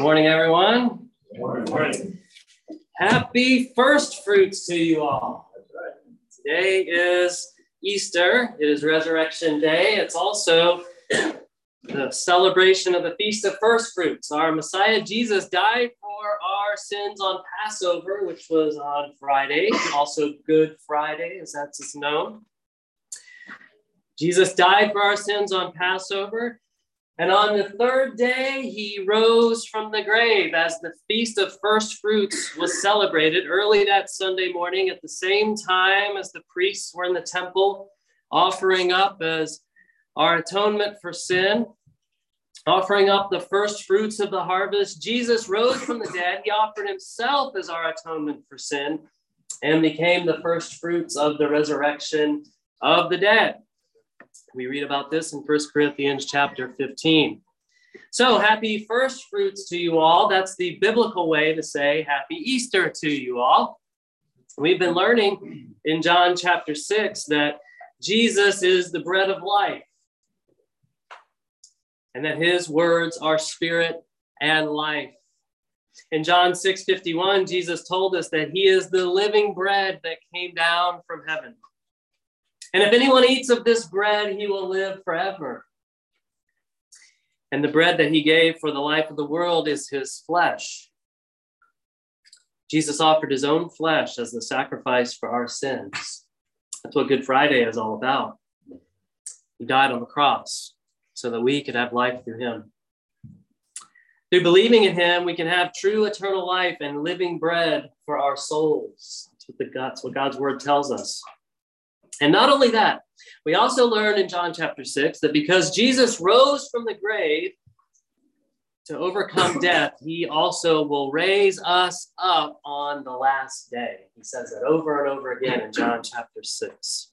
morning, everyone. Good morning. Happy first fruits to you all. Today is Easter. It is Resurrection Day. It's also the celebration of the Feast of First Fruits. Our Messiah Jesus died for our sins on Passover, which was on Friday, also Good Friday, as that's known. Jesus died for our sins on Passover. And on the third day, he rose from the grave as the Feast of First Fruits was celebrated early that Sunday morning at the same time as the priests were in the temple offering up as our atonement for sin, offering up the first fruits of the harvest. Jesus rose from the dead. He offered himself as our atonement for sin and became the first fruits of the resurrection of the dead. We read about this in First Corinthians chapter 15. So, happy first fruits to you all. That's the biblical way to say happy Easter to you all. We've been learning in John chapter 6 that Jesus is the bread of life and that his words are spirit and life. In John 6 51, Jesus told us that he is the living bread that came down from heaven. And if anyone eats of this bread, he will live forever. And the bread that he gave for the life of the world is his flesh. Jesus offered his own flesh as the sacrifice for our sins. That's what Good Friday is all about. He died on the cross so that we could have life through him. Through believing in him, we can have true eternal life and living bread for our souls. That's what, the, that's what God's word tells us. And not only that, we also learn in John chapter 6 that because Jesus rose from the grave to overcome death, he also will raise us up on the last day. He says that over and over again in John chapter 6.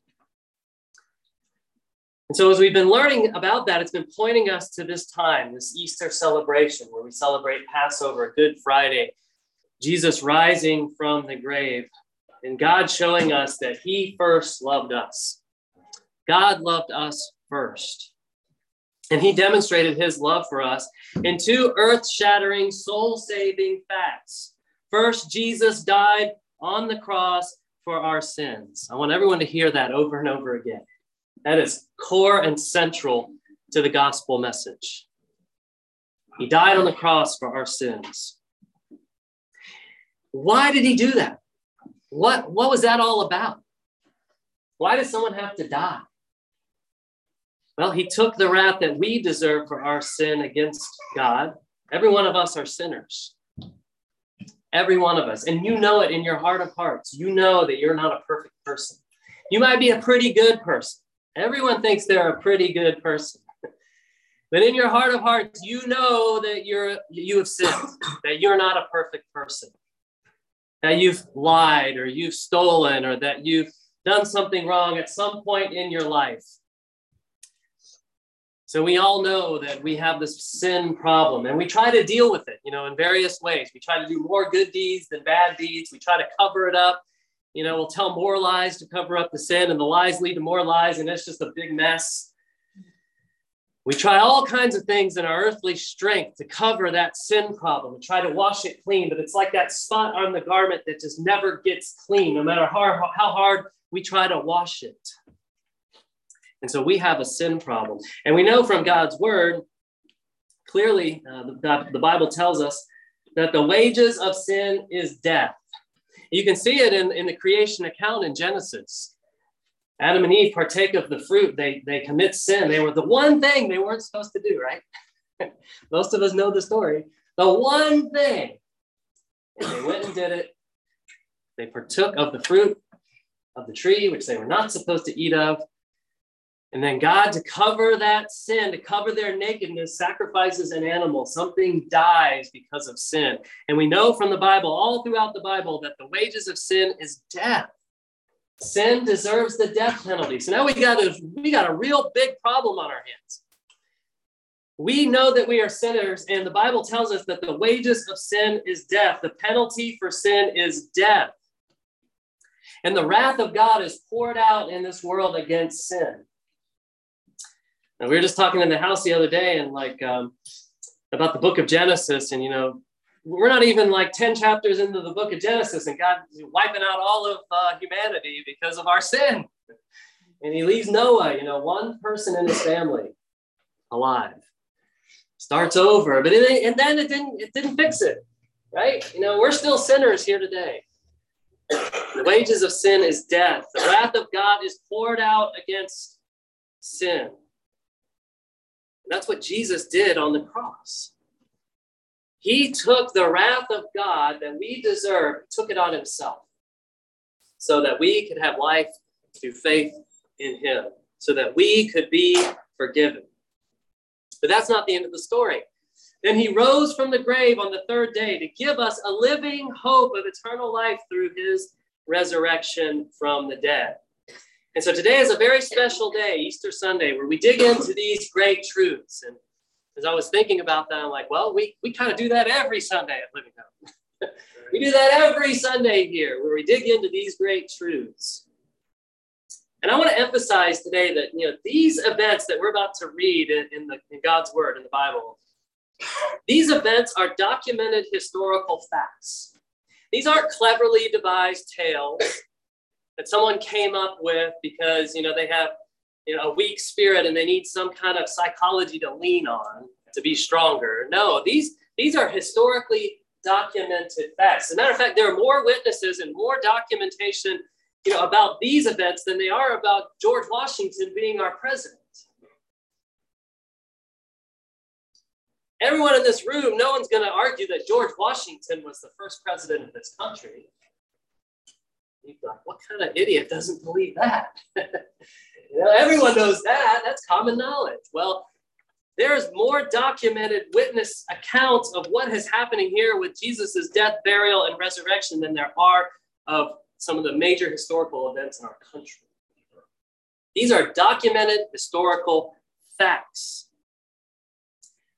And so, as we've been learning about that, it's been pointing us to this time, this Easter celebration where we celebrate Passover, Good Friday, Jesus rising from the grave and God showing us that He first loved us. God loved us first. And He demonstrated His love for us in two earth shattering, soul saving facts. First, Jesus died on the cross for our sins. I want everyone to hear that over and over again. That is core and central to the gospel message. He died on the cross for our sins. Why did he do that? What, what was that all about? Why did someone have to die? Well, he took the wrath that we deserve for our sin against God. Every one of us are sinners. Every one of us. And you know it in your heart of hearts. You know that you're not a perfect person. You might be a pretty good person. Everyone thinks they're a pretty good person. But in your heart of hearts, you know that you're you have sinned, that you're not a perfect person that you've lied or you've stolen or that you've done something wrong at some point in your life. So we all know that we have this sin problem and we try to deal with it, you know, in various ways. We try to do more good deeds than bad deeds. We try to cover it up. You know, we'll tell more lies to cover up the sin and the lies lead to more lies and it's just a big mess. We try all kinds of things in our earthly strength to cover that sin problem and try to wash it clean, but it's like that spot on the garment that just never gets clean, no matter how, how hard we try to wash it. And so we have a sin problem. And we know from God's word, clearly, uh, the, the Bible tells us that the wages of sin is death. You can see it in, in the creation account in Genesis. Adam and Eve partake of the fruit. They, they commit sin. They were the one thing they weren't supposed to do, right? Most of us know the story. The one thing. And they went and did it. They partook of the fruit of the tree, which they were not supposed to eat of. And then God, to cover that sin, to cover their nakedness, sacrifices an animal. Something dies because of sin. And we know from the Bible, all throughout the Bible, that the wages of sin is death. Sin deserves the death penalty. So now we got a we got a real big problem on our hands. We know that we are sinners, and the Bible tells us that the wages of sin is death. The penalty for sin is death. And the wrath of God is poured out in this world against sin. And we were just talking in the house the other day, and like, um, about the book of Genesis, and you know, we're not even like 10 chapters into the book of Genesis, and God wiping out all of uh, humanity because of our sin. And he leaves Noah, you know, one person in his family alive. Starts over, but it, and then it didn't it didn't fix it, right? You know, we're still sinners here today. The wages of sin is death. The wrath of God is poured out against sin. And that's what Jesus did on the cross. He took the wrath of God that we deserve, took it on himself, so that we could have life through faith in him, so that we could be forgiven. But that's not the end of the story. Then he rose from the grave on the third day to give us a living hope of eternal life through his resurrection from the dead. And so today is a very special day, Easter Sunday, where we dig into these great truths. And as I was thinking about that, I'm like, well, we, we kind of do that every Sunday at Living Hope. we do that every Sunday here, where we dig into these great truths. And I want to emphasize today that you know these events that we're about to read in, in, the, in God's Word in the Bible, these events are documented historical facts. These aren't cleverly devised tales that someone came up with because you know they have you know a weak spirit and they need some kind of psychology to lean on to be stronger. No, these these are historically documented facts. As a matter of fact, there are more witnesses and more documentation you know, about these events than they are about George Washington being our president. Everyone in this room, no one's going to argue that George Washington was the first president of this country. You'd be like, what kind of idiot doesn't believe that? you know, everyone knows that. That's common knowledge. Well, there's more documented witness accounts of what is happening here with Jesus' death, burial, and resurrection than there are of some of the major historical events in our country. These are documented historical facts.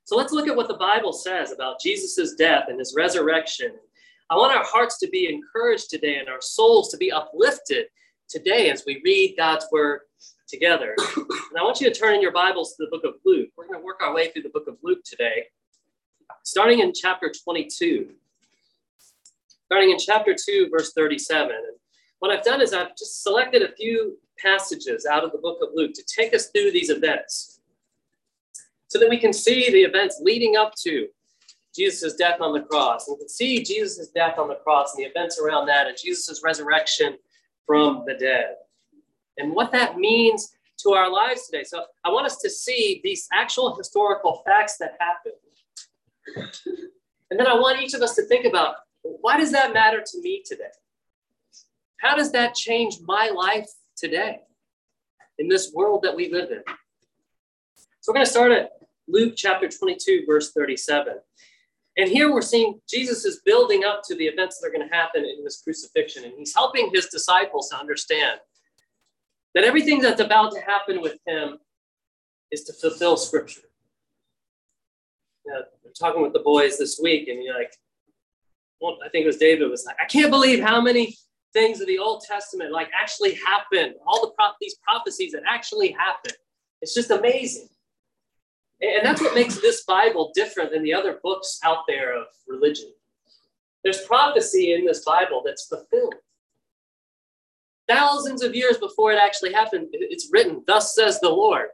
So let's look at what the Bible says about Jesus' death and his resurrection. I want our hearts to be encouraged today and our souls to be uplifted today as we read God's word together. And I want you to turn in your Bibles to the book of Luke. We're going to work our way through the book of Luke today, starting in chapter 22 starting in chapter 2, verse 37. And what I've done is I've just selected a few passages out of the book of Luke to take us through these events so that we can see the events leading up to Jesus' death on the cross. And we can see Jesus' death on the cross and the events around that and Jesus' resurrection from the dead and what that means to our lives today. So I want us to see these actual historical facts that happened. And then I want each of us to think about why does that matter to me today? How does that change my life today in this world that we live in? So we're going to start at Luke chapter 22, verse 37. And here we're seeing Jesus is building up to the events that are going to happen in this crucifixion. And he's helping his disciples to understand that everything that's about to happen with him is to fulfill scripture. Know, I'm talking with the boys this week, and you're like, well, I think it was David was like, I can't believe how many things of the Old Testament like actually happened. All the pro- these prophecies that actually happened. It's just amazing. And that's what makes this Bible different than the other books out there of religion. There's prophecy in this Bible that's fulfilled. Thousands of years before it actually happened, it's written, Thus says the Lord.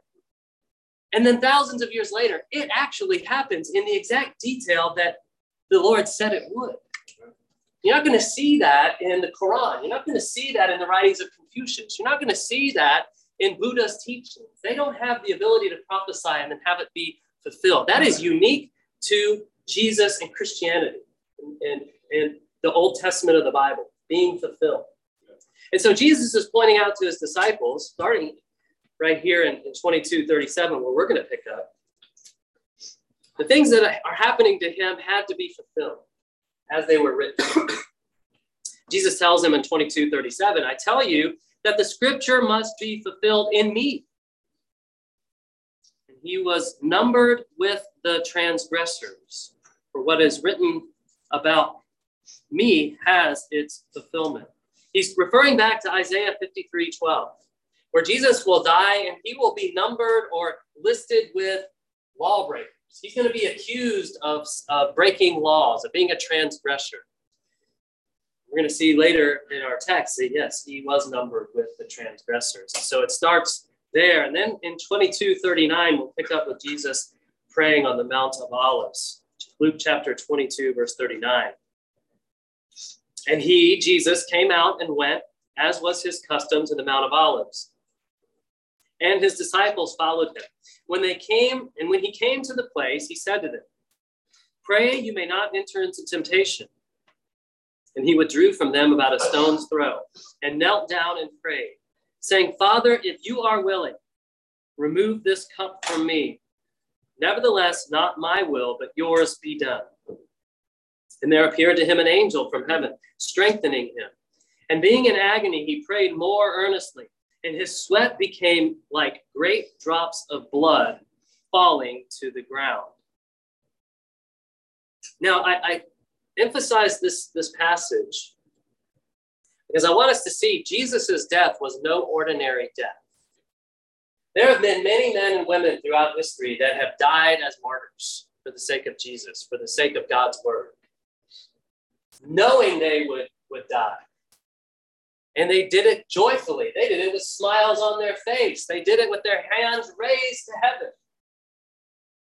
And then thousands of years later, it actually happens in the exact detail that the Lord said it would. You're not going to see that in the Quran. You're not going to see that in the writings of Confucius. You're not going to see that in Buddha's teachings. They don't have the ability to prophesy and then have it be fulfilled. That is unique to Jesus and Christianity and, and, and the Old Testament of the Bible being fulfilled. And so Jesus is pointing out to his disciples, starting right here in, in 22 37, where we're going to pick up, the things that are happening to him had to be fulfilled as they were written. Jesus tells him in 22 37, I tell you that the scripture must be fulfilled in me. He was numbered with the transgressors, for what is written about me has its fulfillment. He's referring back to Isaiah 53 12, where Jesus will die and he will be numbered or listed with lawbreakers He's going to be accused of breaking laws, of being a transgressor. We're going to see later in our text that yes, he was numbered with the transgressors. So it starts there. And then in 2239, we'll pick up with Jesus praying on the Mount of Olives. Luke chapter 22, verse 39. And he, Jesus, came out and went, as was his custom, to the Mount of Olives. And his disciples followed him. When they came, and when he came to the place, he said to them, Pray you may not enter into temptation. And he withdrew from them about a stone's throw and knelt down and prayed, saying, Father, if you are willing, remove this cup from me. Nevertheless, not my will, but yours be done. And there appeared to him an angel from heaven, strengthening him. And being in agony, he prayed more earnestly, and his sweat became like great drops of blood falling to the ground. Now, I, I emphasize this, this passage because I want us to see Jesus' death was no ordinary death. There have been many men and women throughout history that have died as martyrs for the sake of Jesus, for the sake of God's word, knowing they would, would die. And they did it joyfully. They did it with smiles on their face. They did it with their hands raised to heaven.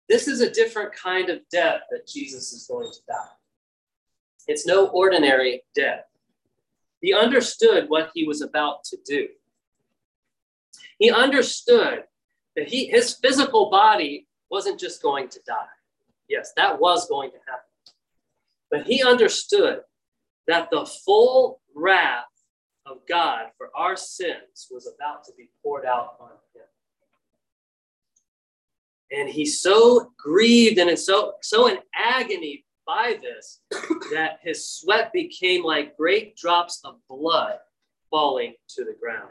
This is a different kind of death that Jesus is going to die. It's no ordinary death. He understood what he was about to do. He understood that he, his physical body wasn't just going to die. Yes, that was going to happen. But he understood that the full wrath of God for our sins was about to be poured out on him. And he so grieved and so, so in agony by this that his sweat became like great drops of blood falling to the ground.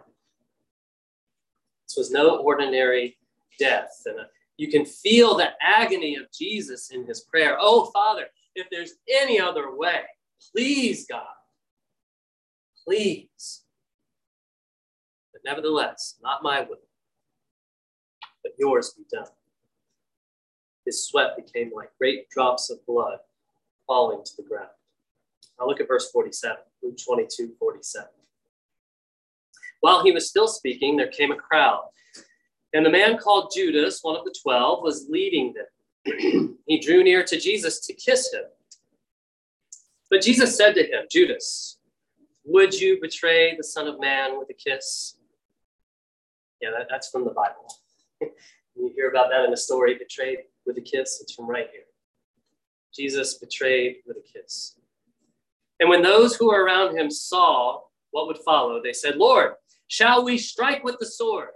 This was no ordinary death. And uh, you can feel the agony of Jesus in his prayer. Oh, Father, if there's any other way, please, God, please. But nevertheless, not my will, but yours be done. His sweat became like great drops of blood falling to the ground. Now look at verse 47, Luke 22, 47. While he was still speaking, there came a crowd. And the man called Judas, one of the twelve, was leading them. he drew near to Jesus to kiss him. But Jesus said to him, Judas, would you betray the Son of Man with a kiss? Yeah, that, that's from the Bible. you hear about that in the story, betrayed with a kiss. It's from right here. Jesus betrayed with a kiss. And when those who were around him saw what would follow, they said, Lord, shall we strike with the sword?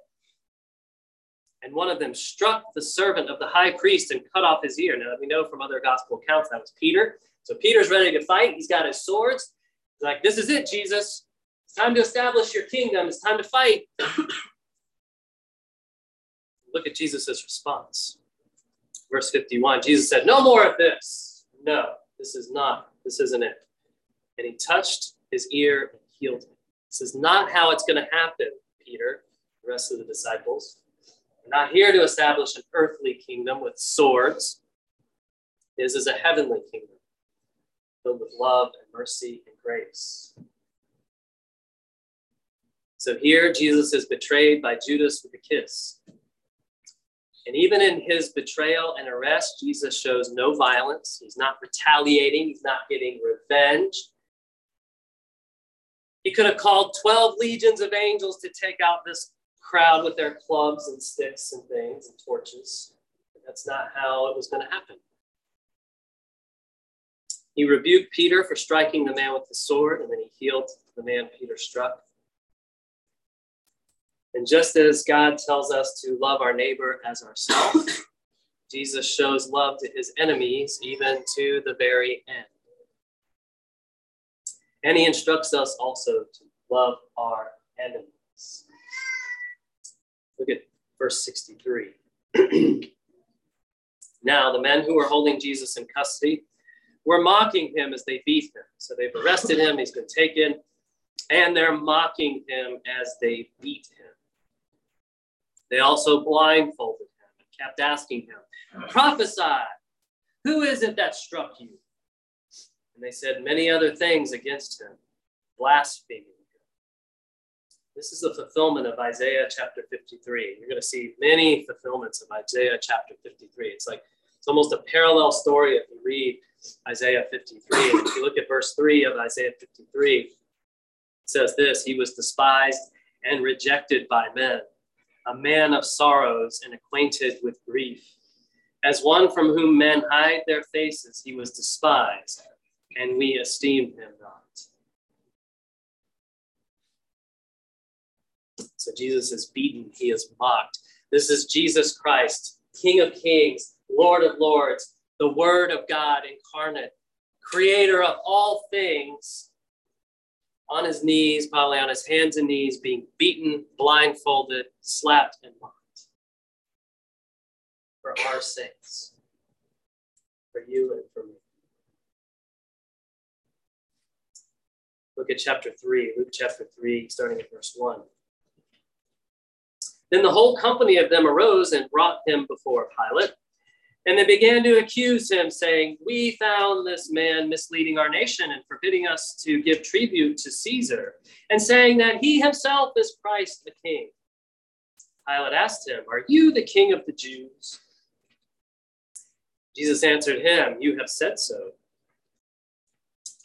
And one of them struck the servant of the high priest and cut off his ear. Now, we know from other gospel accounts that was Peter. So Peter's ready to fight. He's got his swords. He's like, This is it, Jesus. It's time to establish your kingdom. It's time to fight. Look at Jesus' response. Verse 51 Jesus said, No more of this. No, this is not. This isn't it. And he touched his ear and healed him. This is not how it's going to happen, Peter, the rest of the disciples. We're not here to establish an earthly kingdom with swords. This is a heavenly kingdom filled with love and mercy and grace. So here, Jesus is betrayed by Judas with a kiss. And even in his betrayal and arrest, Jesus shows no violence. He's not retaliating, he's not getting revenge. He could have called 12 legions of angels to take out this crowd with their clubs and sticks and things and torches. That's not how it was going to happen. He rebuked Peter for striking the man with the sword, and then he healed the man Peter struck. And just as God tells us to love our neighbor as ourselves, Jesus shows love to his enemies even to the very end. And he instructs us also to love our enemies. Look at verse 63. now, the men who were holding Jesus in custody were mocking him as they beat him. So they've arrested him, he's been taken, and they're mocking him as they beat him. They also blindfolded him and kept asking him, Prophesy, who is it that struck you? And they said many other things against him, blaspheming this is the fulfillment of Isaiah chapter 53. You're going to see many fulfillments of Isaiah chapter 53. It's like it's almost a parallel story if you read Isaiah 53. And if you look at verse 3 of Isaiah 53, it says this He was despised and rejected by men, a man of sorrows and acquainted with grief. As one from whom men hide their faces, he was despised, and we esteemed him not. So Jesus is beaten, he is mocked. This is Jesus Christ, King of kings, Lord of lords, the Word of God incarnate, creator of all things, on his knees, probably on his hands and knees, being beaten, blindfolded, slapped, and mocked for our sakes, for you and for me. Look at chapter 3, Luke chapter 3, starting at verse 1. Then the whole company of them arose and brought him before Pilate. And they began to accuse him, saying, We found this man misleading our nation and forbidding us to give tribute to Caesar, and saying that he himself is Christ the King. Pilate asked him, Are you the king of the Jews? Jesus answered him, You have said so.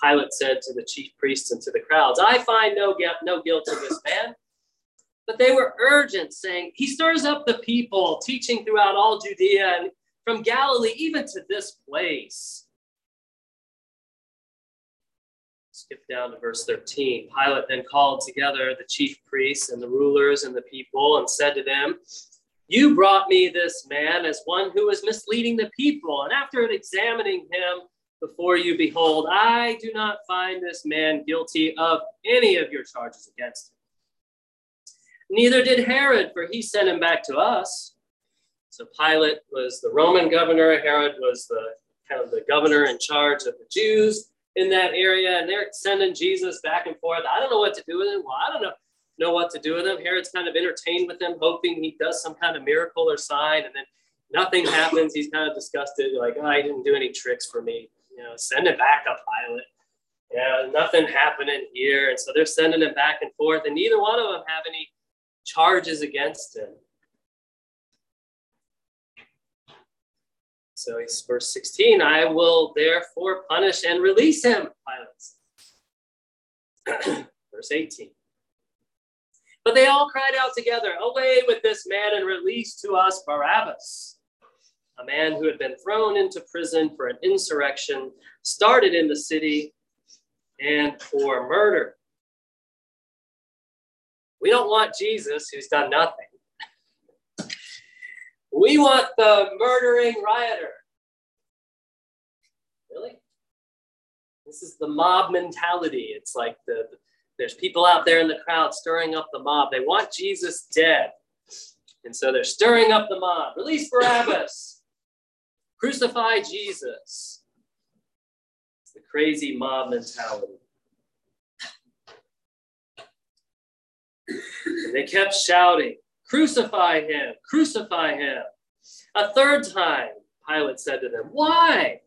Pilate said to the chief priests and to the crowds, I find no, no guilt in this man. But they were urgent, saying, He stirs up the people, teaching throughout all Judea and from Galilee even to this place. Skip down to verse 13. Pilate then called together the chief priests and the rulers and the people and said to them, You brought me this man as one who is misleading the people. And after examining him before you, behold, I do not find this man guilty of any of your charges against him. Neither did Herod, for he sent him back to us. So Pilate was the Roman governor, Herod was the kind of the governor in charge of the Jews in that area, and they're sending Jesus back and forth. I don't know what to do with him. Well, I don't know know what to do with him. Herod's kind of entertained with him, hoping he does some kind of miracle or sign, and then nothing happens. He's kind of disgusted, like, oh, didn't do any tricks for me. You know, send him back up, Pilate. Yeah, nothing happening here. And so they're sending him back and forth, and neither one of them have any charges against him. So he's verse 16, I will therefore punish and release him, Pilate. verse 18. But they all cried out together, Away with this man and release to us Barabbas, a man who had been thrown into prison for an insurrection started in the city and for murder. We don't want Jesus who's done nothing. we want the murdering rioter. Really? This is the mob mentality. It's like the there's people out there in the crowd stirring up the mob. They want Jesus dead. And so they're stirring up the mob. Release Barabbas. Crucify Jesus. It's the crazy mob mentality. They kept shouting, Crucify him, crucify him. A third time, Pilate said to them, Why?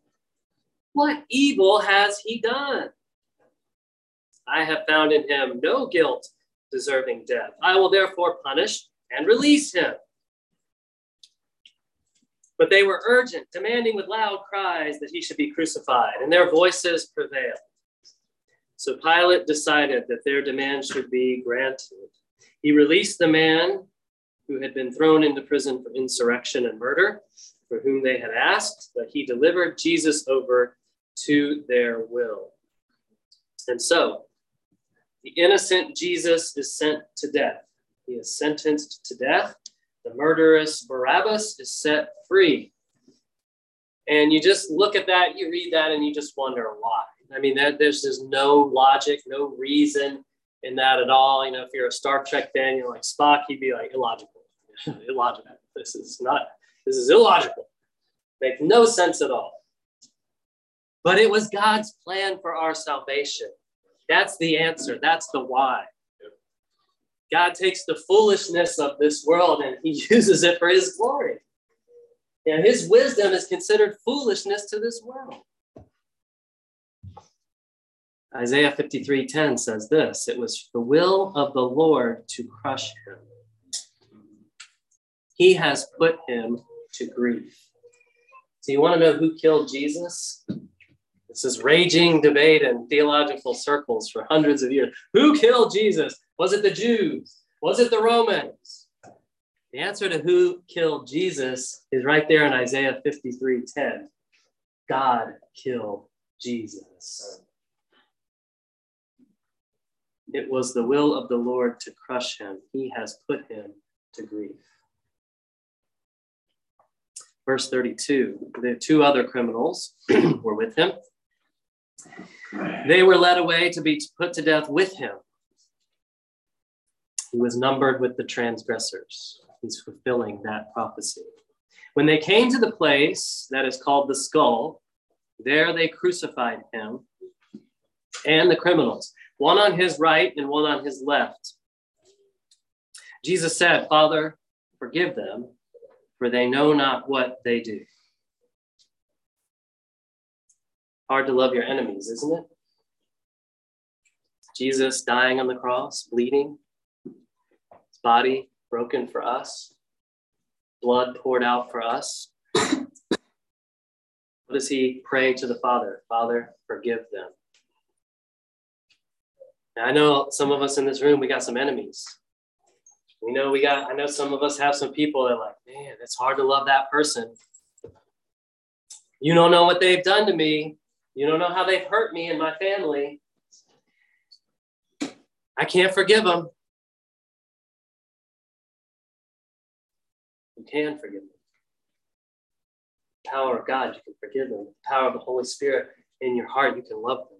What evil has he done? I have found in him no guilt deserving death. I will therefore punish and release him. But they were urgent, demanding with loud cries that he should be crucified, and their voices prevailed. So Pilate decided that their demand should be granted. He released the man who had been thrown into prison for insurrection and murder, for whom they had asked, but he delivered Jesus over to their will. And so, the innocent Jesus is sent to death. He is sentenced to death. The murderous Barabbas is set free. And you just look at that, you read that, and you just wonder why. I mean, that, there's just no logic, no reason in that at all. You know, if you're a Star Trek fan, you're like Spock, he'd be like illogical, illogical. This is not. This is illogical. Makes no sense at all. But it was God's plan for our salvation. That's the answer. That's the why. God takes the foolishness of this world and he uses it for his glory. Now, his wisdom is considered foolishness to this world. Isaiah 53:10 says this, it was the will of the Lord to crush him. He has put him to grief. So you want to know who killed Jesus? This is raging debate in theological circles for hundreds of years. Who killed Jesus? Was it the Jews? Was it the Romans? The answer to who killed Jesus is right there in Isaiah 53 10. God killed Jesus. It was the will of the Lord to crush him. He has put him to grief. Verse 32 the two other criminals were with him. They were led away to be put to death with him. He was numbered with the transgressors. He's fulfilling that prophecy. When they came to the place that is called the skull, there they crucified him and the criminals, one on his right and one on his left. Jesus said, Father, forgive them, for they know not what they do. Hard to love your enemies, isn't it? Jesus dying on the cross, bleeding, his body broken for us, blood poured out for us. what does he pray to the Father? Father, forgive them. I know some of us in this room, we got some enemies. We know we got, I know some of us have some people that like, man, it's hard to love that person. You don't know what they've done to me. You don't know how they've hurt me and my family. I can't forgive them. You can forgive them. The power of God, you can forgive them. The power of the Holy Spirit in your heart, you can love them.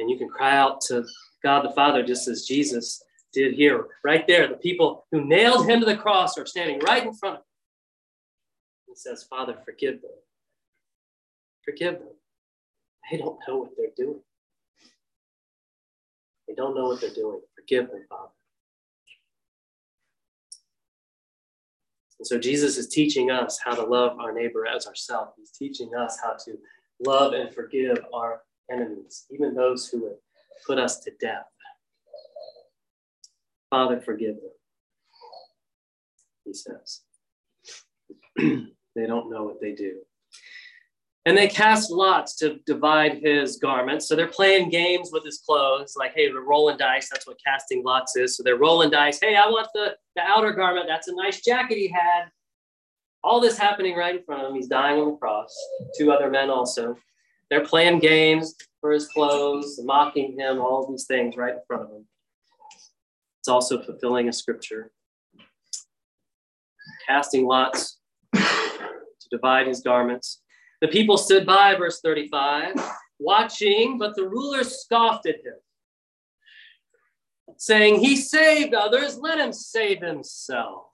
And you can cry out to God the Father just as Jesus did here, right there. The people who nailed him to the cross are standing right in front of him. He says, Father, forgive them. Forgive them. They don't know what they're doing. They don't know what they're doing. Forgive them, Father. And so Jesus is teaching us how to love our neighbor as ourselves. He's teaching us how to love and forgive our enemies, even those who would put us to death. Father, forgive them, he says. they don't know what they do. And they cast lots to divide his garments. So they're playing games with his clothes, like, hey, we're rolling dice. That's what casting lots is. So they're rolling dice. Hey, I want the, the outer garment. That's a nice jacket he had. All this happening right in front of him. He's dying on the cross. Two other men also. They're playing games for his clothes, mocking him, all these things right in front of him. It's also fulfilling a scripture. Casting lots to divide his garments. The people stood by, verse 35, watching, but the rulers scoffed at him, saying, He saved others, let him save himself.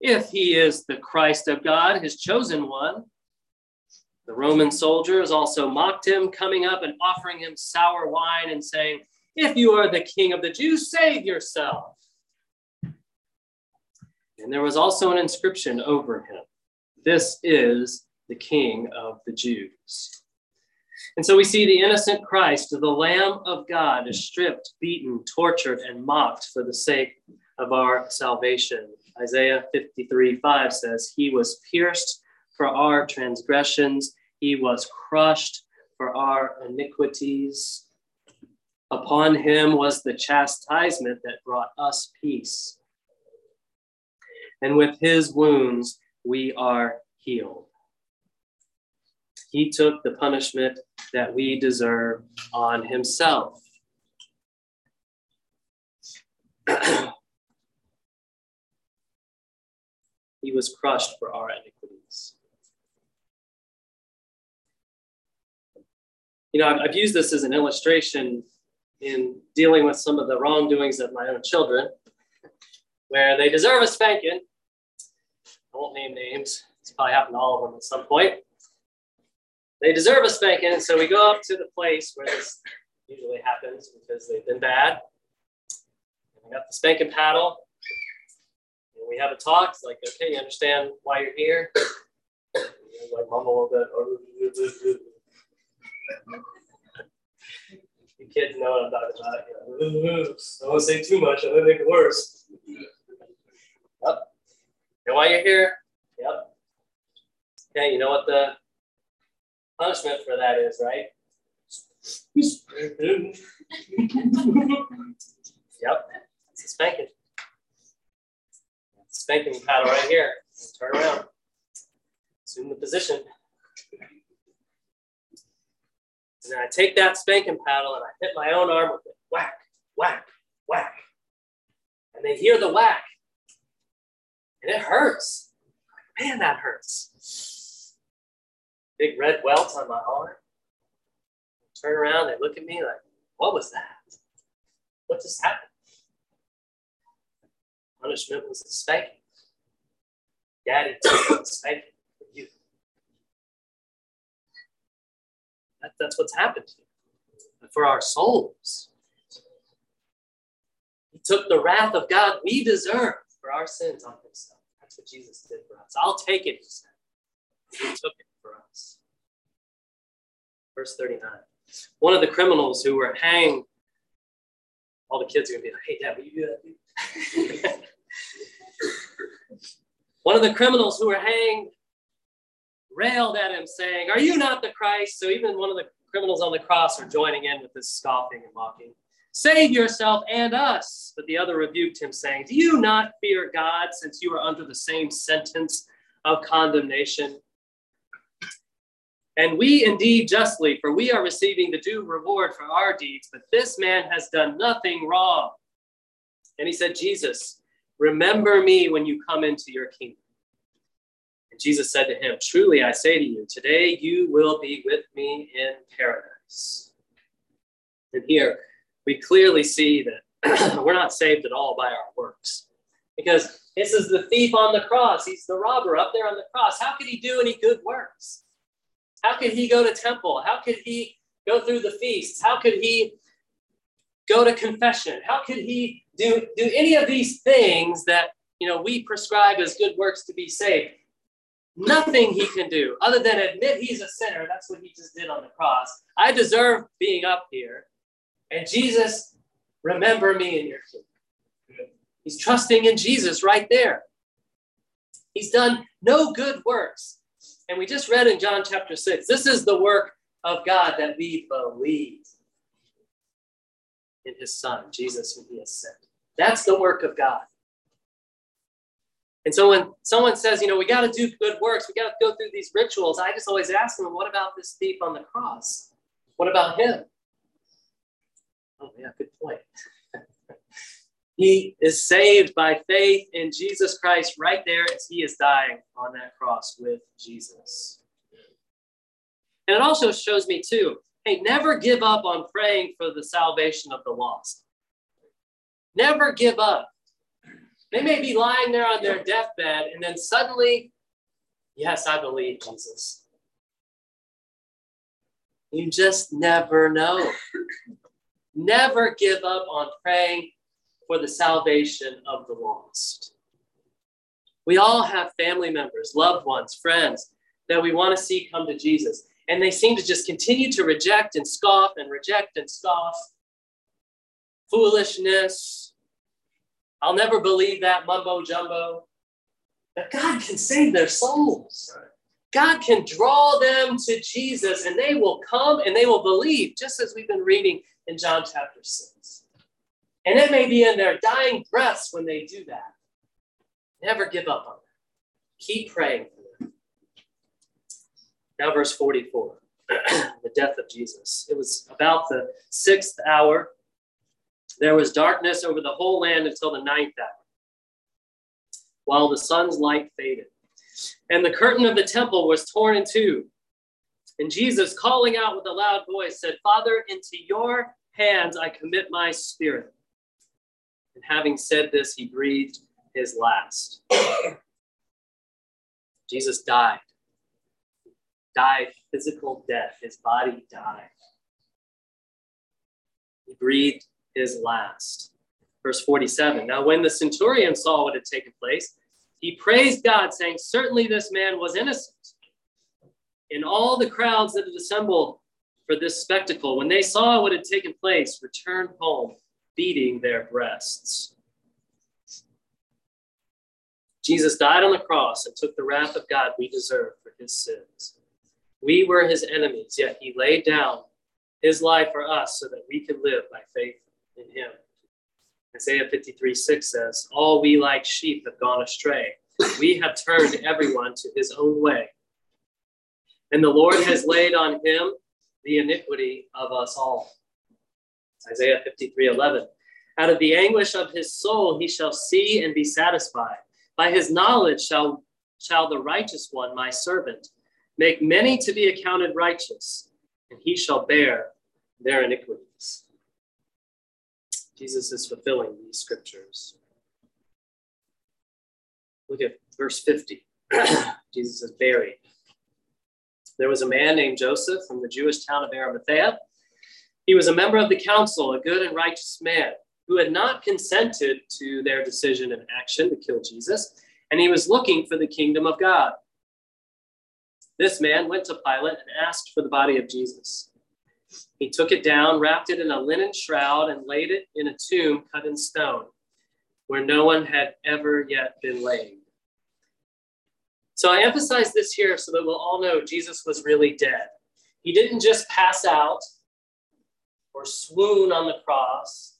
If he is the Christ of God, his chosen one. The Roman soldiers also mocked him, coming up and offering him sour wine and saying, If you are the king of the Jews, save yourself. And there was also an inscription over him This is the King of the Jews. And so we see the innocent Christ, the Lamb of God, is stripped, beaten, tortured, and mocked for the sake of our salvation. Isaiah 53 5 says, He was pierced for our transgressions, He was crushed for our iniquities. Upon Him was the chastisement that brought us peace. And with His wounds, we are healed. He took the punishment that we deserve on himself. he was crushed for our iniquities. You know, I've, I've used this as an illustration in dealing with some of the wrongdoings of my own children, where they deserve a spanking. I won't name names. It's probably happened to all of them at some point they deserve a spanking. So we go up to the place where this usually happens because they've been bad. And we got the spanking paddle. And we have a talk. It's like, okay, you understand why you're here? like mumble a little bit. You kids know what I'm talking about. You know, I won't say too much, I'm gonna make it worse. Yep. And why you're here? Yep. Okay, you know what the punishment for that is, right? yep, it's a spanking. Spanking paddle right here. Turn around. Assume the position. And I take that spanking paddle and I hit my own arm with it. Whack, whack, whack. And they hear the whack. And it hurts. Man, that hurts. Big red welts on my arm. Turn around, they look at me like, what was that? What just happened? Punishment was a spanking. Daddy took the spanking That, that's what's happened. For our souls, He took the wrath of God we deserve for our sins on Himself. That's what Jesus did for us. I'll take it, He said. He took it for us. Verse 39. One of the criminals who were hanged, all the kids are going to be like, hey, Dad, will you do that? One of the criminals who were hanged railed at him, saying, Are you not the Christ? So even one of the criminals on the cross are joining in with this scoffing and mocking. Save yourself and us. But the other rebuked him, saying, Do you not fear God, since you are under the same sentence of condemnation? And we indeed justly, for we are receiving the due reward for our deeds, but this man has done nothing wrong. And he said, Jesus, remember me when you come into your kingdom. And Jesus said to him, Truly I say to you, today you will be with me in paradise. And here we clearly see that we're not saved at all by our works. Because this is the thief on the cross. He's the robber up there on the cross. How could he do any good works? How could he go to temple? How could he go through the feasts? How could he go to confession? How could he do, do any of these things that you know we prescribe as good works to be saved? Nothing he can do other than admit he's a sinner. That's what he just did on the cross. I deserve being up here. And Jesus, remember me in your kingdom. He's trusting in Jesus right there. He's done no good works. And we just read in John chapter 6 this is the work of God that we believe in his Son, Jesus, whom he has sent. That's the work of God. And so when someone says, you know, we got to do good works, we got to go through these rituals, I just always ask them, what about this thief on the cross? What about him? Oh, yeah, good point. He is saved by faith in Jesus Christ right there as he is dying on that cross with Jesus. And it also shows me, too, hey, never give up on praying for the salvation of the lost. Never give up. They may be lying there on their deathbed, and then suddenly, yes, I believe Jesus. You just never know. Never give up on praying for the salvation of the lost. We all have family members, loved ones, friends that we want to see come to Jesus. And they seem to just continue to reject and scoff and reject and scoff. Foolishness. I'll never believe that mumbo jumbo. But God can save their souls. God can draw them to Jesus and they will come and they will believe, just as we've been reading in John chapter 6. And it may be in their dying breaths when they do that. Never give up on them. Keep praying for them. Now, verse 44 the death of Jesus. It was about the sixth hour. There was darkness over the whole land until the ninth hour, while the sun's light faded. And the curtain of the temple was torn in two. And Jesus, calling out with a loud voice, said, Father, into your hands I commit my spirit. And having said this, he breathed his last. Jesus died. Died physical death. His body died. He breathed his last. Verse 47 Now, when the centurion saw what had taken place, he praised God, saying, Certainly this man was innocent. And all the crowds that had assembled for this spectacle, when they saw what had taken place, returned home, beating their breasts. Jesus died on the cross and took the wrath of God we deserve for his sins. We were his enemies, yet he laid down his life for us so that we could live by faith in him. Isaiah 53 6 says, All we like sheep have gone astray. We have turned everyone to his own way. And the Lord has laid on him the iniquity of us all. Isaiah 53 11. Out of the anguish of his soul he shall see and be satisfied. By his knowledge shall, shall the righteous one, my servant, make many to be accounted righteous, and he shall bear their iniquities. Jesus is fulfilling these scriptures. Look at verse 50. Jesus is buried. There was a man named Joseph from the Jewish town of Arimathea. He was a member of the council, a good and righteous man who had not consented to their decision and action to kill Jesus, and he was looking for the kingdom of God. This man went to Pilate and asked for the body of Jesus. He took it down, wrapped it in a linen shroud, and laid it in a tomb cut in stone, where no one had ever yet been laid. So I emphasize this here so that we'll all know Jesus was really dead. He didn't just pass out or swoon on the cross.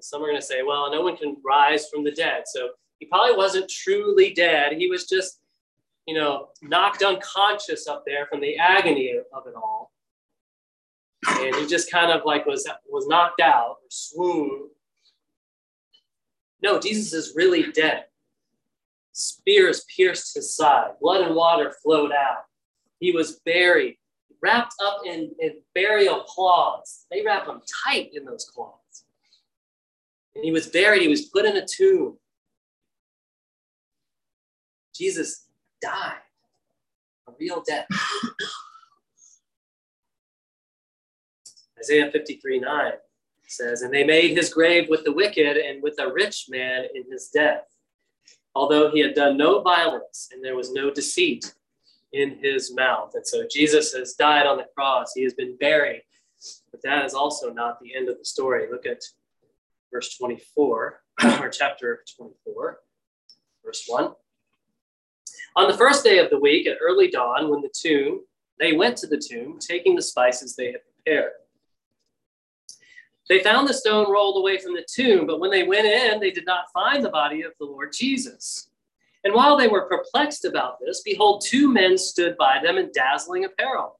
Some are going to say, well, no one can rise from the dead. So he probably wasn't truly dead. He was just, you know, knocked unconscious up there from the agony of it all and he just kind of like was was knocked out or swooned. No, Jesus is really dead. Spears pierced his side, blood and water flowed out. He was buried, wrapped up in, in burial cloths. They wrap him tight in those cloths. And he was buried, he was put in a tomb. Jesus died a real death. Isaiah 53 9 says, And they made his grave with the wicked and with a rich man in his death, although he had done no violence and there was no deceit in his mouth. And so Jesus has died on the cross, he has been buried. But that is also not the end of the story. Look at verse 24, or chapter 24, verse 1. On the first day of the week at early dawn, when the tomb, they went to the tomb, taking the spices they had prepared. They found the stone rolled away from the tomb, but when they went in, they did not find the body of the Lord Jesus. And while they were perplexed about this, behold, two men stood by them in dazzling apparel.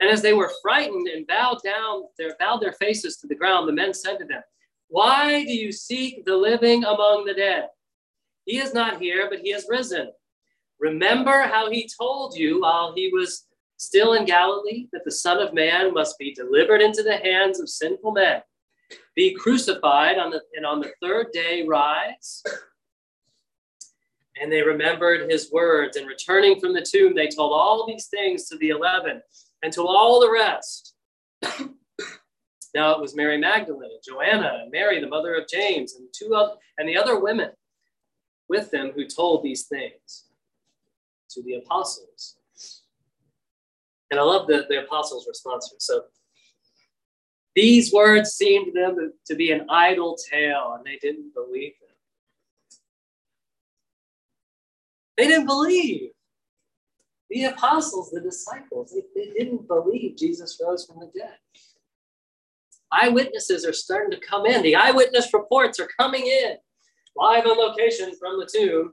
And as they were frightened and bowed down, their, bowed their faces to the ground, the men said to them, Why do you seek the living among the dead? He is not here, but he has risen. Remember how he told you while he was still in Galilee, that the Son of Man must be delivered into the hands of sinful men, be crucified on the, and on the third day rise. And they remembered his words, and returning from the tomb, they told all these things to the eleven and to all the rest. now it was Mary Magdalene, and Joanna, and Mary, the mother of James, and two other, and the other women with them who told these things to the apostles. And I love the, the apostles' response here. So these words seemed to them to be an idle tale, and they didn't believe them. They didn't believe. The apostles, the disciples, they, they didn't believe Jesus rose from the dead. Eyewitnesses are starting to come in. The eyewitness reports are coming in live on location from the tomb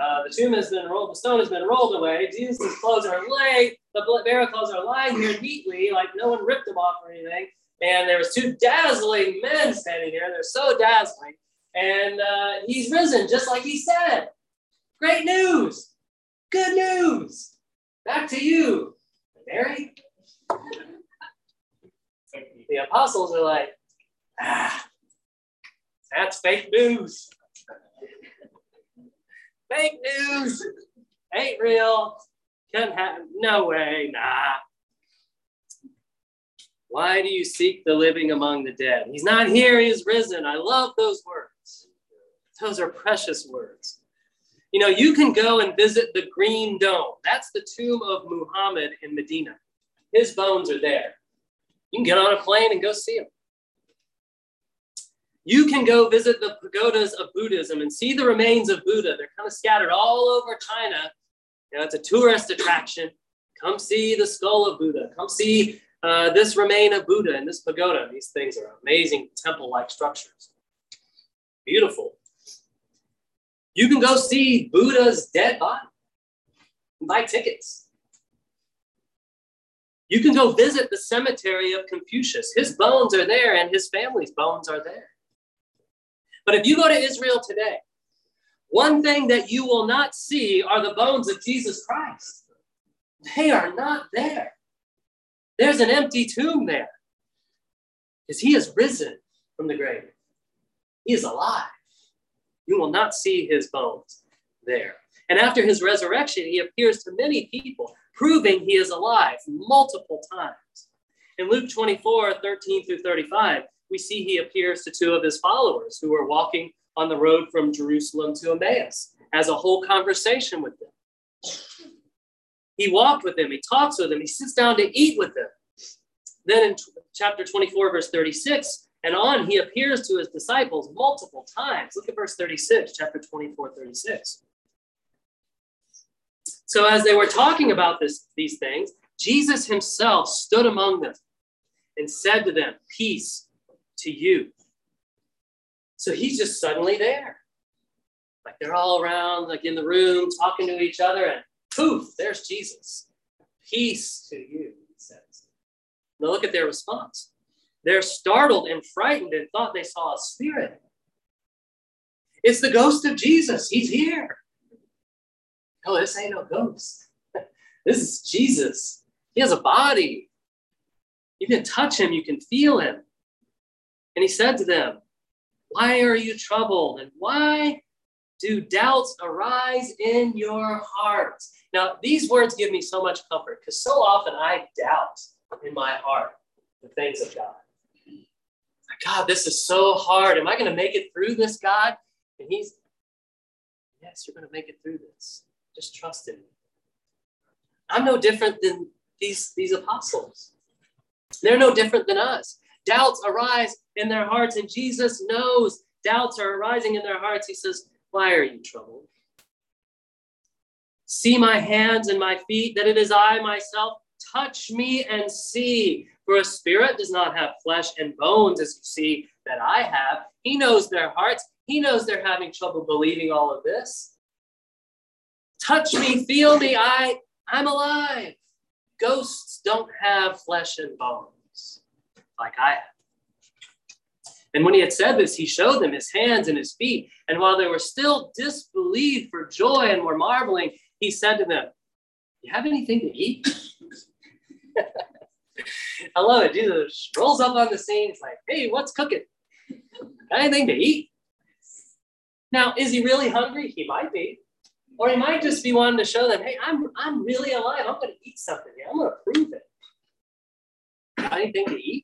uh, the tomb has been rolled, the stone has been rolled away. Jesus' clothes are laid, the burial clothes are lying here neatly, like no one ripped them off or anything. And there was two dazzling men standing here. They're so dazzling. And uh, he's risen, just like he said. Great news. Good news. Back to you, Mary. The apostles are like, ah, that's fake news. Fake news. Ain't real. Can't happen. No way. Nah. Why do you seek the living among the dead? He's not here, he is risen. I love those words. Those are precious words. You know, you can go and visit the Green Dome. That's the tomb of Muhammad in Medina. His bones are there. You can get on a plane and go see him. You can go visit the pagodas of Buddhism and see the remains of Buddha. They're kind of scattered all over China. You know, it's a tourist attraction. Come see the skull of Buddha. Come see uh, this remain of Buddha and this pagoda. These things are amazing temple like structures. Beautiful. You can go see Buddha's dead body and buy tickets. You can go visit the cemetery of Confucius. His bones are there and his family's bones are there. But if you go to Israel today, one thing that you will not see are the bones of Jesus Christ. They are not there. There's an empty tomb there because he has risen from the grave. He is alive. You will not see his bones there. And after his resurrection, he appears to many people, proving he is alive multiple times. In Luke 24, 13 through 35, we see he appears to two of his followers who are walking on the road from Jerusalem to Emmaus, has a whole conversation with them. He walked with them, he talks with them, he sits down to eat with them. Then in chapter 24, verse 36 and on, he appears to his disciples multiple times. Look at verse 36, chapter 24, 36. So as they were talking about this, these things, Jesus himself stood among them and said to them, Peace to you. So he's just suddenly there. Like they're all around, like in the room, talking to each other, and poof, there's Jesus. Peace to you, he says. Now look at their response. They're startled and frightened and thought they saw a spirit. It's the ghost of Jesus. He's here. Oh, this ain't no ghost. this is Jesus. He has a body. You can touch him, you can feel him. And he said to them, Why are you troubled? And why do doubts arise in your hearts? Now, these words give me so much comfort because so often I doubt in my heart the things of God. God, this is so hard. Am I going to make it through this, God? And he's, Yes, you're going to make it through this. Just trust in me. I'm no different than these, these apostles. They're no different than us. Doubts arise in their hearts, and Jesus knows doubts are arising in their hearts. He says, Why are you troubled? See my hands and my feet, that it is I myself. Touch me and see. For a spirit does not have flesh and bones, as you see that I have. He knows their hearts. He knows they're having trouble believing all of this. Touch me, feel me. I, I'm alive. Ghosts don't have flesh and bones like I have. And when he had said this, he showed them his hands and his feet. And while they were still disbelieved for joy and were marveling, he said to them, You have anything to eat? I love it. Jesus rolls up on the scene. It's like, hey, what's cooking? Got anything to eat? Now, is he really hungry? He might be. Or he might just be wanting to show them, hey, I'm, I'm really alive. I'm going to eat something. I'm going to prove it. Got anything to eat?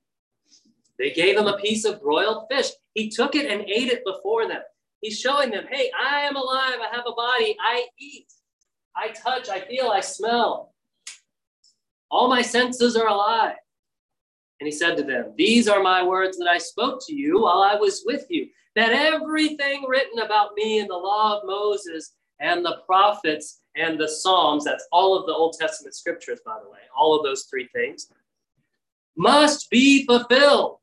They gave him a piece of broiled fish. He took it and ate it before them. He's showing them, hey, I am alive. I have a body. I eat. I touch. I feel. I smell. All my senses are alive. And he said to them, These are my words that I spoke to you while I was with you, that everything written about me in the law of Moses and the prophets and the Psalms, that's all of the Old Testament scriptures, by the way, all of those three things, must be fulfilled.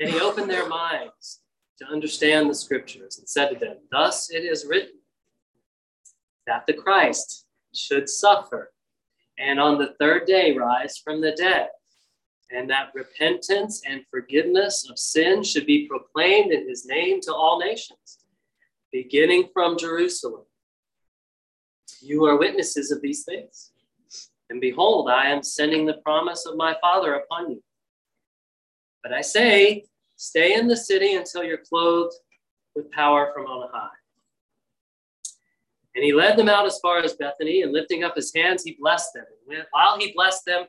And he opened their minds to understand the scriptures and said to them, Thus it is written that the Christ should suffer and on the third day rise from the dead, and that repentance and forgiveness of sin should be proclaimed in his name to all nations, beginning from Jerusalem. You are witnesses of these things. And behold, I am sending the promise of my Father upon you. But I say, stay in the city until you're clothed with power from on high. And he led them out as far as Bethany, and lifting up his hands, he blessed them. And while he blessed them,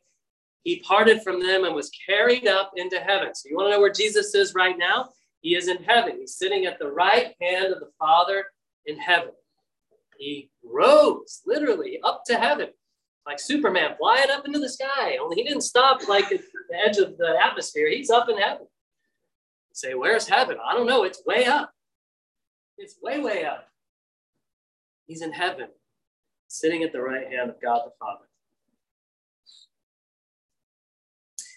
he parted from them and was carried up into heaven. So you want to know where Jesus is right now? He is in heaven. He's sitting at the right hand of the Father in heaven. He rose literally up to heaven, like Superman flying up into the sky. Only he didn't stop like at the edge of the atmosphere. He's up in heaven. You say, where's heaven? I don't know. It's way up. It's way, way up. He's in heaven, sitting at the right hand of God the Father.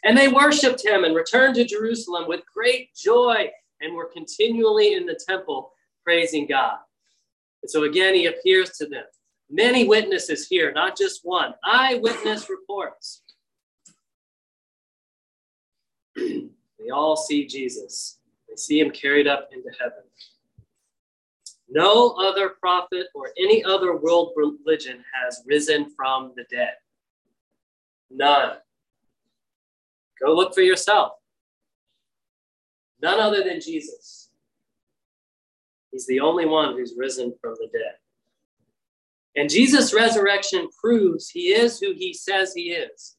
And they worshiped him and returned to Jerusalem with great joy and were continually in the temple praising God. And so again, he appears to them. Many witnesses here, not just one. Eyewitness reports. they all see Jesus. They see him carried up into heaven. No other prophet or any other world religion has risen from the dead. None. Go look for yourself. None other than Jesus. He's the only one who's risen from the dead. And Jesus' resurrection proves he is who he says he is.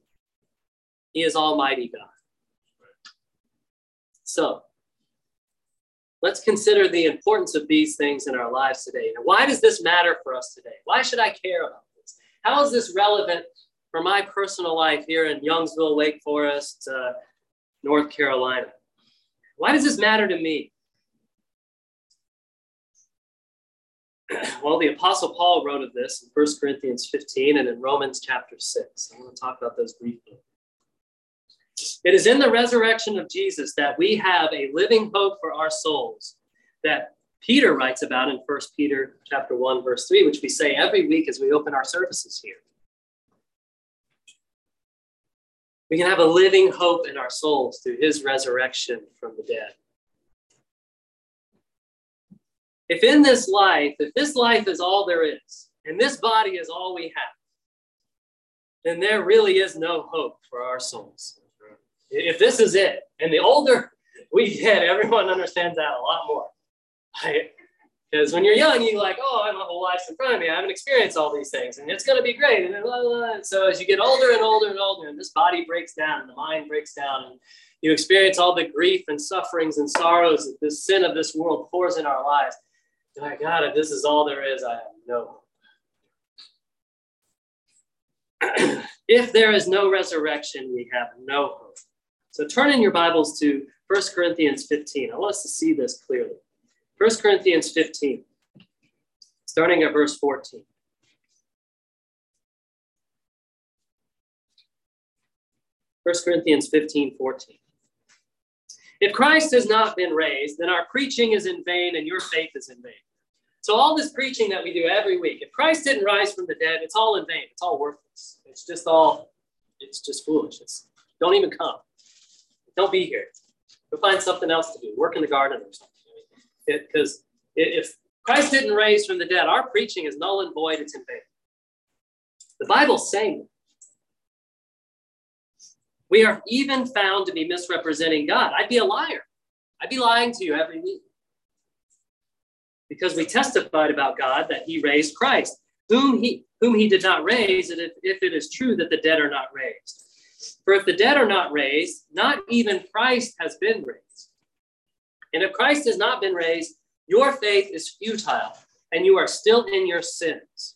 He is Almighty God. So, let's consider the importance of these things in our lives today. And why does this matter for us today? Why should I care about this? How is this relevant for my personal life here in Youngsville, Wake Forest, uh, North Carolina? Why does this matter to me? well, the Apostle Paul wrote of this in 1 Corinthians 15 and in Romans chapter 6. I want to talk about those briefly. It is in the resurrection of Jesus that we have a living hope for our souls that Peter writes about in 1 Peter chapter 1 verse 3 which we say every week as we open our services here. We can have a living hope in our souls through his resurrection from the dead. If in this life, if this life is all there is, and this body is all we have, then there really is no hope for our souls. If this is it, and the older we get, everyone understands that a lot more. Right? Because when you're young, you're like, oh, I have a whole life in front of me. I haven't experienced all these things, and it's going to be great. And, blah, blah, blah. so as you get older and older and older, and this body breaks down, and the mind breaks down, and you experience all the grief and sufferings and sorrows that the sin of this world pours in our lives. My God, if this is all there is, I have no hope. if there is no resurrection, we have no hope. So turn in your Bibles to 1 Corinthians 15. I want us to see this clearly. 1 Corinthians 15, starting at verse 14. First Corinthians 15, 14. If Christ has not been raised, then our preaching is in vain and your faith is in vain. So, all this preaching that we do every week, if Christ didn't rise from the dead, it's all in vain. It's all worthless. It's just all, it's just foolish. It's, don't even come. Don't be here. Go find something else to do. Work in the garden or something because if Christ didn't raise from the dead, our preaching is null and void, it's in vain. The Bible's saying we are even found to be misrepresenting God. I'd be a liar. I'd be lying to you every week. Because we testified about God that he raised Christ, whom he whom he did not raise, if, if it is true that the dead are not raised. For if the dead are not raised, not even Christ has been raised. And if Christ has not been raised, your faith is futile and you are still in your sins.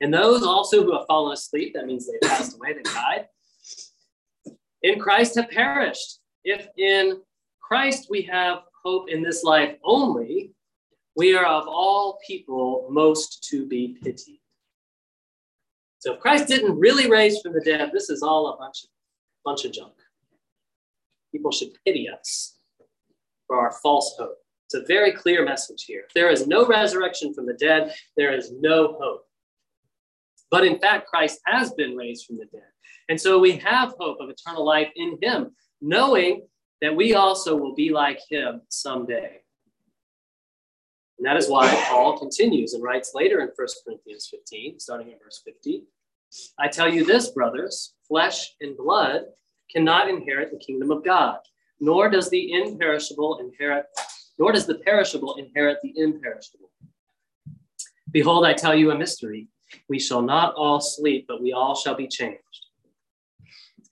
And those also who have fallen asleep, that means they passed away, they died, in Christ have perished. If in Christ we have hope in this life only, we are of all people most to be pitied. So if Christ didn't really raise from the dead, this is all a bunch of, bunch of junk. People should pity us for our false hope. It's a very clear message here. If there is no resurrection from the dead, there is no hope. But in fact, Christ has been raised from the dead. And so we have hope of eternal life in him, knowing that we also will be like him someday. And that is why Paul continues and writes later in 1 Corinthians 15, starting in verse 50. I tell you this, brothers, flesh and blood cannot inherit the kingdom of God nor does the imperishable inherit, nor does the perishable inherit the imperishable. Behold, I tell you a mystery. We shall not all sleep, but we all shall be changed.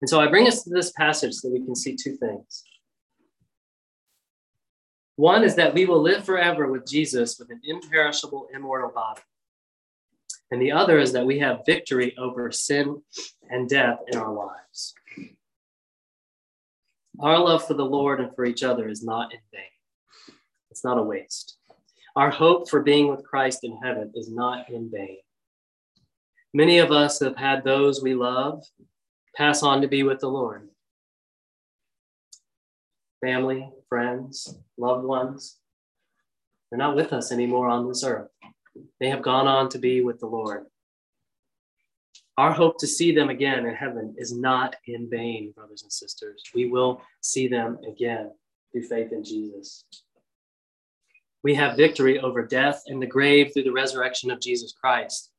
And so I bring us to this passage so we can see two things. One is that we will live forever with Jesus with an imperishable, immortal body. And the other is that we have victory over sin and death in our lives. Our love for the Lord and for each other is not in vain, it's not a waste. Our hope for being with Christ in heaven is not in vain. Many of us have had those we love pass on to be with the Lord. Family, friends, loved ones, they're not with us anymore on this earth. They have gone on to be with the Lord. Our hope to see them again in heaven is not in vain, brothers and sisters. We will see them again through faith in Jesus. We have victory over death and the grave through the resurrection of Jesus Christ.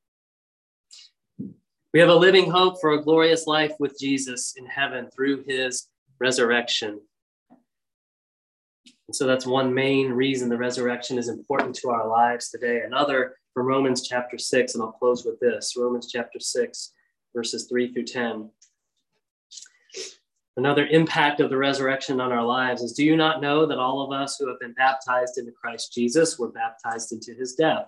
We have a living hope for a glorious life with Jesus in heaven through his resurrection. And so that's one main reason the resurrection is important to our lives today. Another from Romans chapter 6, and I'll close with this Romans chapter 6, verses 3 through 10. Another impact of the resurrection on our lives is do you not know that all of us who have been baptized into Christ Jesus were baptized into his death?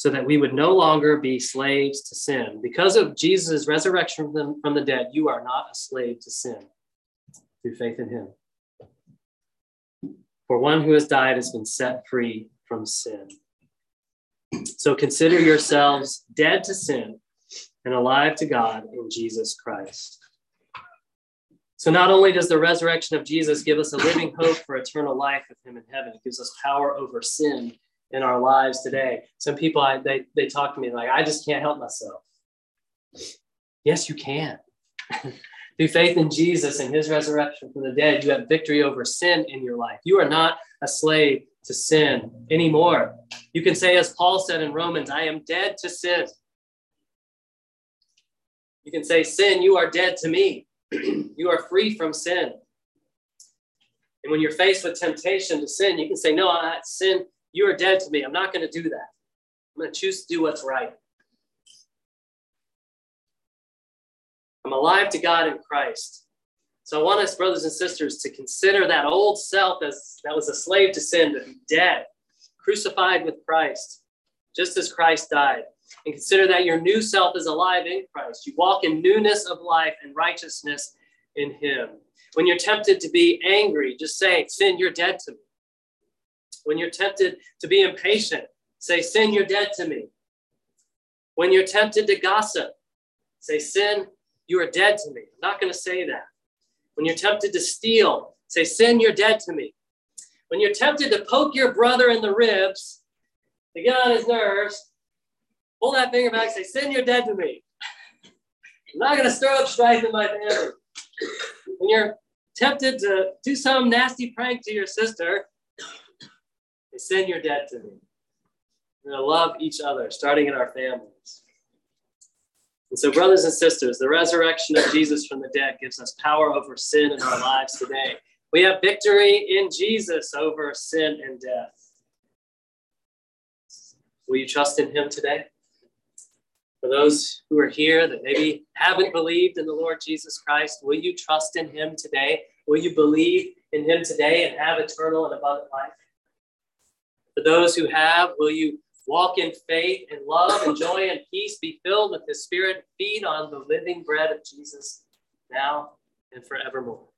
so that we would no longer be slaves to sin. Because of Jesus' resurrection from the dead, you are not a slave to sin through faith in him. For one who has died has been set free from sin. So consider yourselves dead to sin and alive to God in Jesus Christ. So, not only does the resurrection of Jesus give us a living hope for eternal life with Him in heaven, it gives us power over sin in our lives today. Some people, I, they, they talk to me like, I just can't help myself. Yes, you can. Through faith in Jesus and his resurrection from the dead, you have victory over sin in your life. You are not a slave to sin anymore. You can say, as Paul said in Romans, I am dead to sin. You can say, Sin, you are dead to me. you are free from sin. And when you're faced with temptation to sin, you can say, No, I, sin you are dead to me. I'm not going to do that. I'm going to choose to do what's right. I'm alive to God in Christ. So I want us, brothers and sisters, to consider that old self as that was a slave to sin, to be dead, crucified with Christ, just as Christ died. And consider that your new self is alive in Christ. You walk in newness of life and righteousness in Him. When you're tempted to be angry, just say, Sin, you're dead to me. When you're tempted to be impatient, say, Sin, you're dead to me. When you're tempted to gossip, say, Sin, you are dead to me. I'm not going to say that. When you're tempted to steal, say, Sin, you're dead to me. When you're tempted to poke your brother in the ribs to get on his nerves, pull that finger back, say, Sin, you're dead to me. I'm not going to stir up strife in my family. When you're tempted to do some nasty prank to your sister, Sin, you're dead to me. We're going to love each other, starting in our families. And so, brothers and sisters, the resurrection of Jesus from the dead gives us power over sin in our lives today. We have victory in Jesus over sin and death. Will you trust in him today? For those who are here that maybe haven't believed in the Lord Jesus Christ, will you trust in him today? Will you believe in him today and have eternal and abundant life? For those who have, will you walk in faith and love and joy and peace, be filled with the Spirit, feed on the living bread of Jesus now and forevermore?